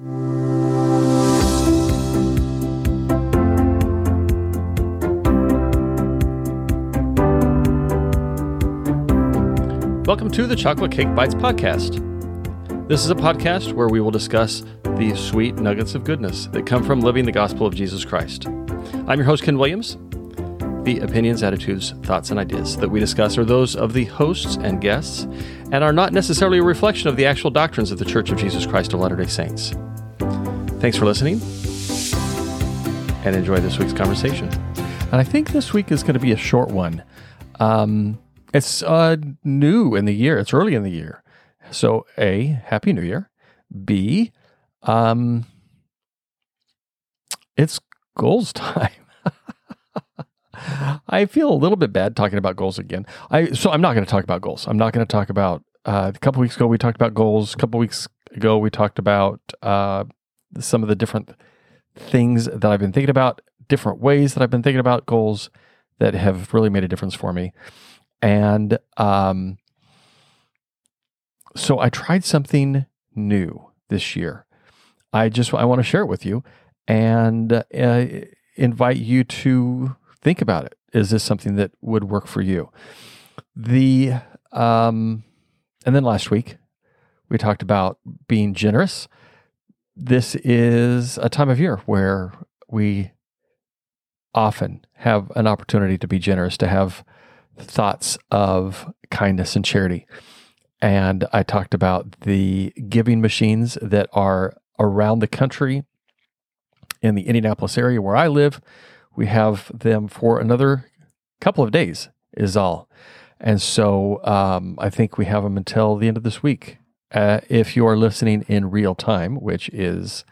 Welcome to the Chocolate Cake Bytes podcast. This is a podcast where we will discuss the sweet nuggets of goodness that come from living the gospel of Jesus Christ. I'm your host, Ken Williams. The opinions, attitudes, thoughts, and ideas that we discuss are those of the hosts and guests and are not necessarily a reflection of the actual doctrines of the Church of Jesus Christ of Latter day Saints. Thanks for listening and enjoy this week's conversation. And I think this week is going to be a short one. Um, it's uh, new in the year, it's early in the year. So, A, Happy New Year. B, um, it's goals time. I feel a little bit bad talking about goals again. I so I'm not going to talk about goals. I'm not going to talk about. Uh, a couple weeks ago we talked about goals. A couple weeks ago we talked about uh, some of the different things that I've been thinking about, different ways that I've been thinking about goals that have really made a difference for me. And um, so I tried something new this year. I just I want to share it with you and uh, invite you to think about it. Is this something that would work for you? The um, and then last week we talked about being generous. This is a time of year where we often have an opportunity to be generous, to have thoughts of kindness and charity. And I talked about the giving machines that are around the country in the Indianapolis area where I live. We have them for another couple of days, is all. And so um, I think we have them until the end of this week. Uh, if you are listening in real time, which is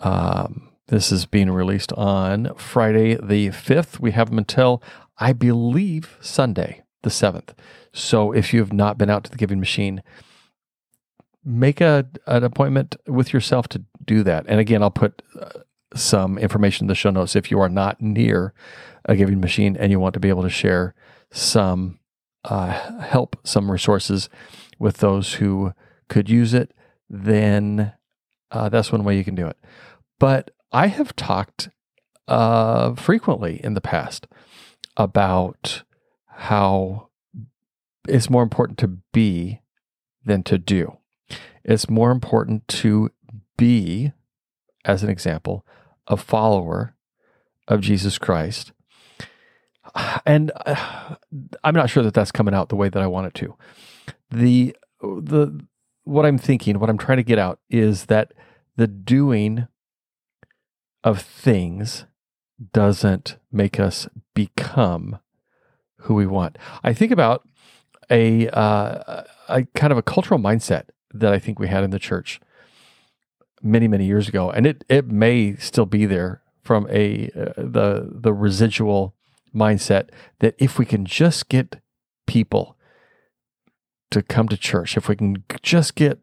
um, this is being released on Friday the 5th, we have them until I believe Sunday the 7th. So if you have not been out to the giving machine, make a, an appointment with yourself to do that. And again, I'll put uh, some information in the show notes if you are not near a giving machine and you want to be able to share some uh, help, some resources with those who could use it, then uh, that's one way you can do it. But I have talked uh, frequently in the past about how it's more important to be than to do. It's more important to be, as an example, a follower of Jesus Christ. And uh, I'm not sure that that's coming out the way that I want it to. The the what I'm thinking, what I'm trying to get out is that the doing of things doesn't make us become who we want. I think about a uh, a kind of a cultural mindset that I think we had in the church many many years ago, and it it may still be there from a uh, the the residual mindset that if we can just get people to come to church, if we can just get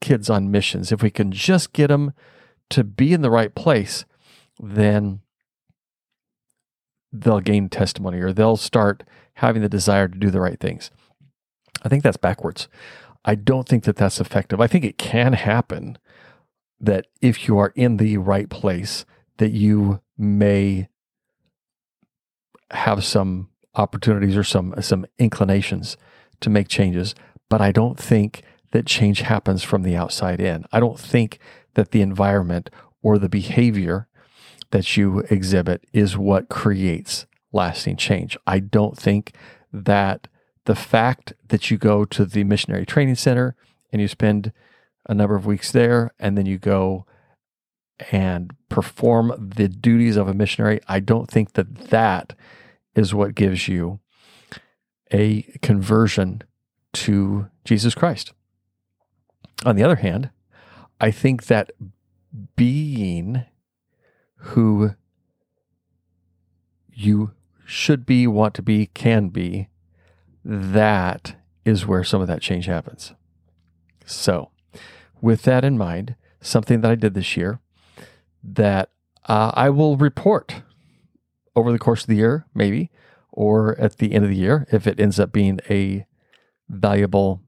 kids on missions, if we can just get them to be in the right place, then they'll gain testimony or they'll start having the desire to do the right things. I think that's backwards. I don't think that that's effective. I think it can happen that if you are in the right place, that you may have some opportunities or some some inclinations to make changes, but I don't think that change happens from the outside in. I don't think that the environment or the behavior that you exhibit is what creates lasting change. I don't think that the fact that you go to the missionary training center and you spend a number of weeks there and then you go and perform the duties of a missionary, I don't think that that is what gives you a conversion to Jesus Christ. On the other hand, I think that being who you should be, want to be, can be, that is where some of that change happens. So, with that in mind, something that I did this year that uh, I will report over the course of the year, maybe, or at the end of the year, if it ends up being a valuable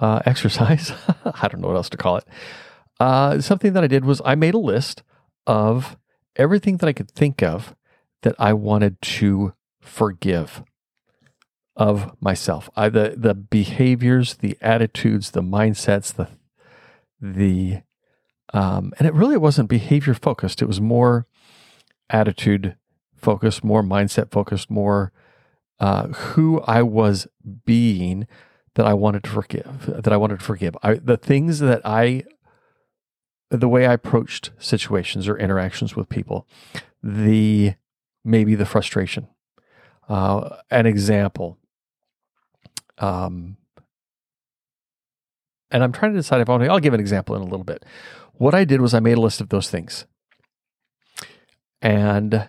uh, exercise. I don't know what else to call it. Uh, something that I did was I made a list of everything that I could think of that I wanted to forgive of myself. I, the the behaviors, the attitudes, the mindsets, the the um, and it really wasn't behavior focused. It was more attitude focused, more mindset focused, more uh, who I was being that I wanted to forgive. That I wanted to forgive. I, the things that I, the way I approached situations or interactions with people, the maybe the frustration. Uh, an example. Um, and I'm trying to decide if I want to, I'll give an example in a little bit. What I did was I made a list of those things. And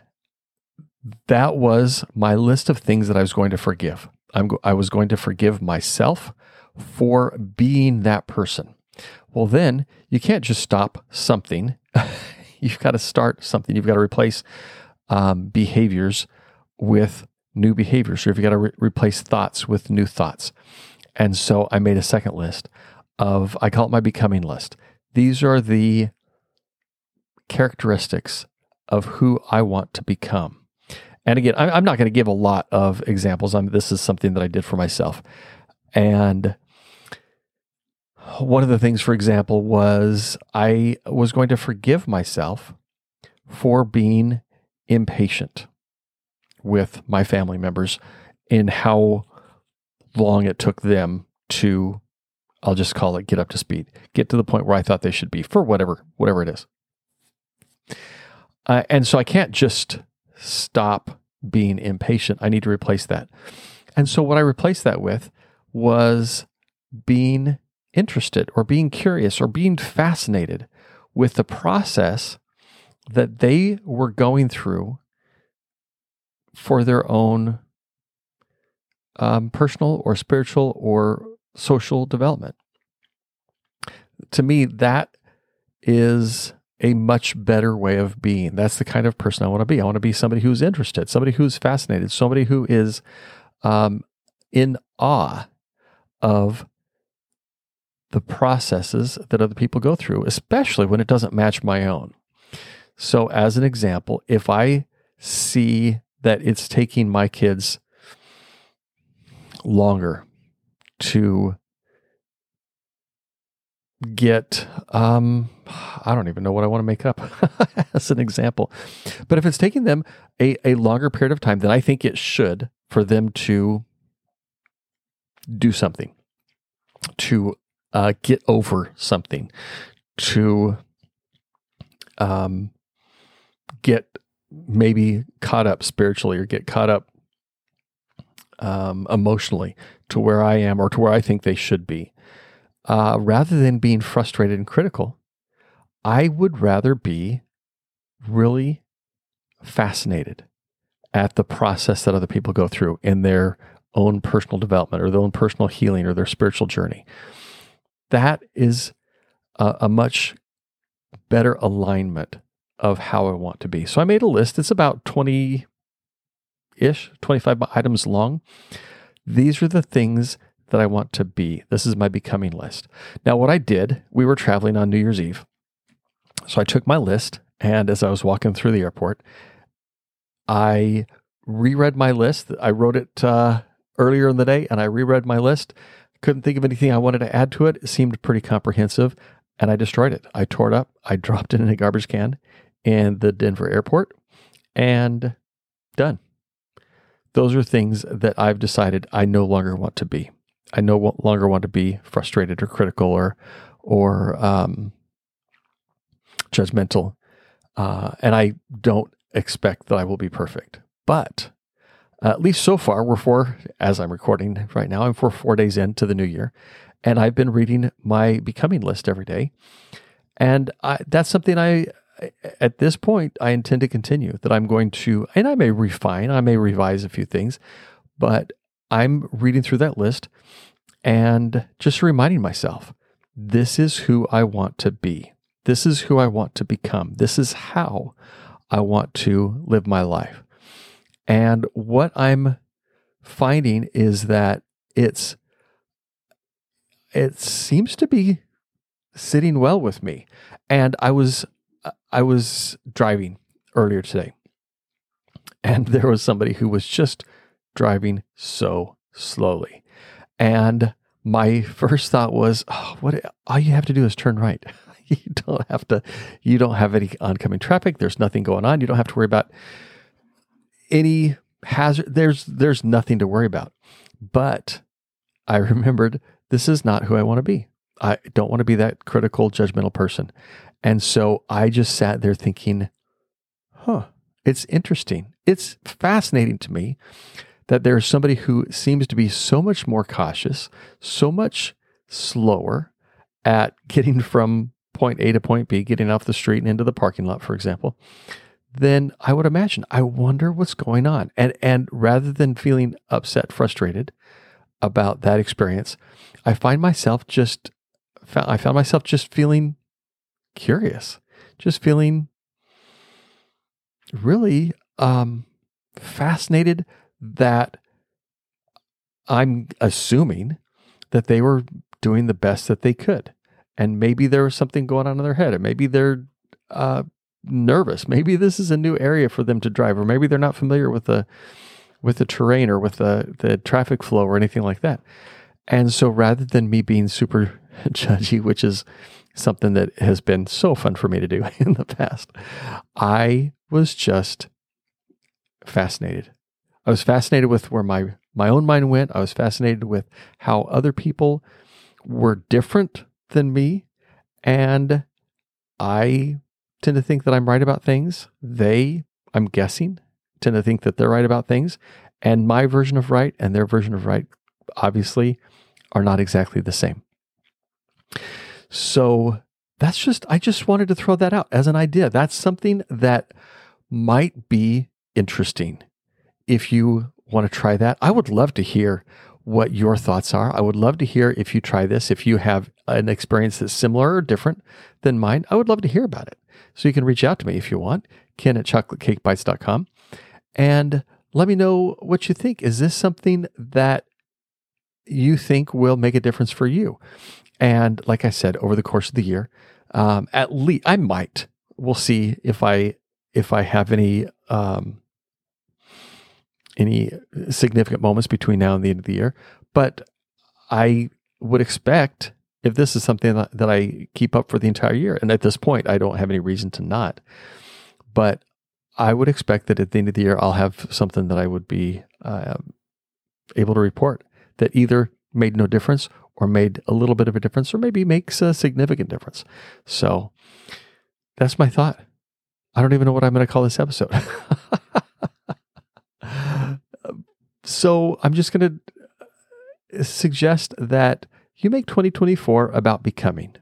that was my list of things that I was going to forgive. I'm, I was going to forgive myself for being that person. Well, then you can't just stop something. You've got to start something. You've got to replace um, behaviors with new behaviors, or if you got to re- replace thoughts with new thoughts. And so I made a second list of, I call it my becoming list. These are the characteristics of who I want to become. And again, I'm not going to give a lot of examples. I'm, this is something that I did for myself. And one of the things, for example, was I was going to forgive myself for being impatient with my family members in how long it took them to I'll just call it get up to speed, get to the point where I thought they should be for whatever whatever it is. Uh, and so I can't just stop being impatient. I need to replace that. And so what I replaced that with was being interested or being curious or being fascinated with the process that they were going through for their own um, personal or spiritual or social development. To me, that is a much better way of being. That's the kind of person I want to be. I want to be somebody who's interested, somebody who's fascinated, somebody who is um, in awe of the processes that other people go through, especially when it doesn't match my own. So, as an example, if I see that it's taking my kids longer to get um i don't even know what i want to make up as an example but if it's taking them a, a longer period of time than i think it should for them to do something to uh, get over something to um, get maybe caught up spiritually or get caught up um, emotionally to where I am or to where I think they should be. Uh, rather than being frustrated and critical, I would rather be really fascinated at the process that other people go through in their own personal development or their own personal healing or their spiritual journey. That is a, a much better alignment of how I want to be. So I made a list. It's about 20 ish, 25 items long. These are the things that I want to be. This is my becoming list. Now, what I did, we were traveling on New Year's Eve. So I took my list, and as I was walking through the airport, I reread my list. I wrote it uh, earlier in the day, and I reread my list. Couldn't think of anything I wanted to add to it. It seemed pretty comprehensive, and I destroyed it. I tore it up. I dropped it in a garbage can in the Denver airport, and done. Those are things that I've decided I no longer want to be. I no longer want to be frustrated or critical or or um, judgmental, uh, and I don't expect that I will be perfect. But at least so far, we're four, as I'm recording right now, I'm four, four days into the new year. And I've been reading my becoming list every day. And I, that's something I, at this point, I intend to continue that I'm going to, and I may refine, I may revise a few things, but I'm reading through that list and just reminding myself this is who I want to be. This is who I want to become. This is how I want to live my life. And what I'm finding is that it's it seems to be sitting well with me. And I was I was driving earlier today, and there was somebody who was just driving so slowly, and my first thought was, oh, "What? All you have to do is turn right. you don't have to. You don't have any oncoming traffic. There's nothing going on. You don't have to worry about any hazard. There's there's nothing to worry about." But I remembered this is not who I want to be. I don't want to be that critical, judgmental person. And so I just sat there thinking, huh, it's interesting. It's fascinating to me that there's somebody who seems to be so much more cautious, so much slower at getting from point A to point B, getting off the street and into the parking lot, for example, then I would imagine. I wonder what's going on. And and rather than feeling upset, frustrated about that experience, I find myself just I found myself just feeling curious, just feeling really um, fascinated that I'm assuming that they were doing the best that they could. And maybe there was something going on in their head, or maybe they're uh, nervous. Maybe this is a new area for them to drive, or maybe they're not familiar with the with the terrain or with the the traffic flow or anything like that. And so rather than me being super judgy, which is something that has been so fun for me to do in the past, I was just fascinated. I was fascinated with where my my own mind went. I was fascinated with how other people were different than me and I tend to think that I'm right about things. They, I'm guessing, tend to think that they're right about things. And my version of right and their version of right obviously are not exactly the same. So that's just, I just wanted to throw that out as an idea. That's something that might be interesting. If you want to try that, I would love to hear what your thoughts are. I would love to hear if you try this, if you have an experience that's similar or different than mine. I would love to hear about it. So you can reach out to me if you want, ken at chocolatecakebytes.com, and let me know what you think. Is this something that you think will make a difference for you? And like I said, over the course of the year, um, at least I might. We'll see if I if I have any um, any significant moments between now and the end of the year. But I would expect if this is something that, I keep up for the entire year, and at this point I don't have any reason to not. But I would expect that at the end of the year I'll have something that I would be uh, able to report that either made no difference or made a little bit of a difference or maybe makes a significant difference. So that's my thought. I don't even know what I'm going to call this episode. so I'm just going to suggest that you make 2024 about becoming.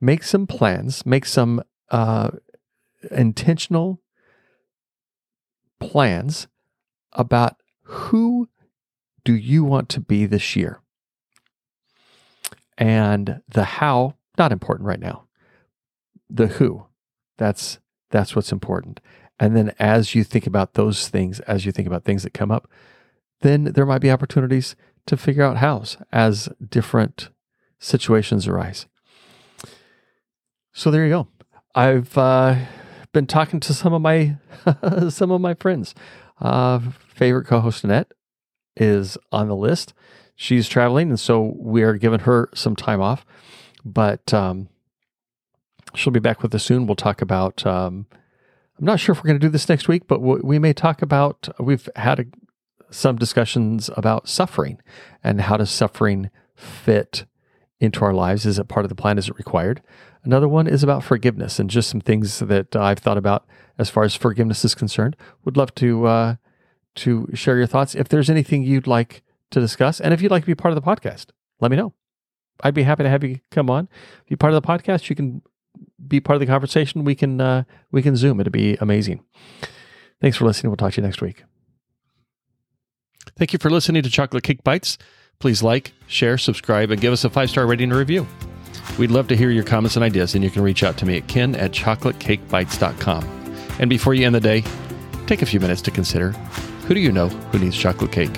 Make some plans, make some uh, intentional plans about who do you want to be this year? And the how, not important right now. The who, that's that's what's important. And then as you think about those things, as you think about things that come up, then there might be opportunities to figure out hows as different situations arise. So there you go. I've uh, been talking to some of my some of my friends. Uh, favorite co-host Annette is on the list she's traveling, and so we are giving her some time off. But um, she'll be back with us soon. We'll talk about. Um, I'm not sure if we're going to do this next week, but we may talk about. We've had a, some discussions about suffering and how does suffering fit into our lives. Is it part of the plan? Is it required? Another one is about forgiveness and just some things that I've thought about as far as forgiveness is concerned. Would love to uh, to share your thoughts. If there's anything you'd like to discuss. And if you'd like to be part of the podcast, let me know. I'd be happy to have you come on. Be part of the podcast. You can be part of the conversation. We can uh, we can zoom. It'd be amazing. Thanks for listening. We'll talk to you next week. Thank you for listening to Chocolate Cake Bytes. Please like, share, subscribe, and give us a five star rating and review. We'd love to hear your comments and ideas, and you can reach out to me at ken at chocolatecakebytes.com. And before you end the day, take a few minutes to consider who do you know who needs chocolate cake?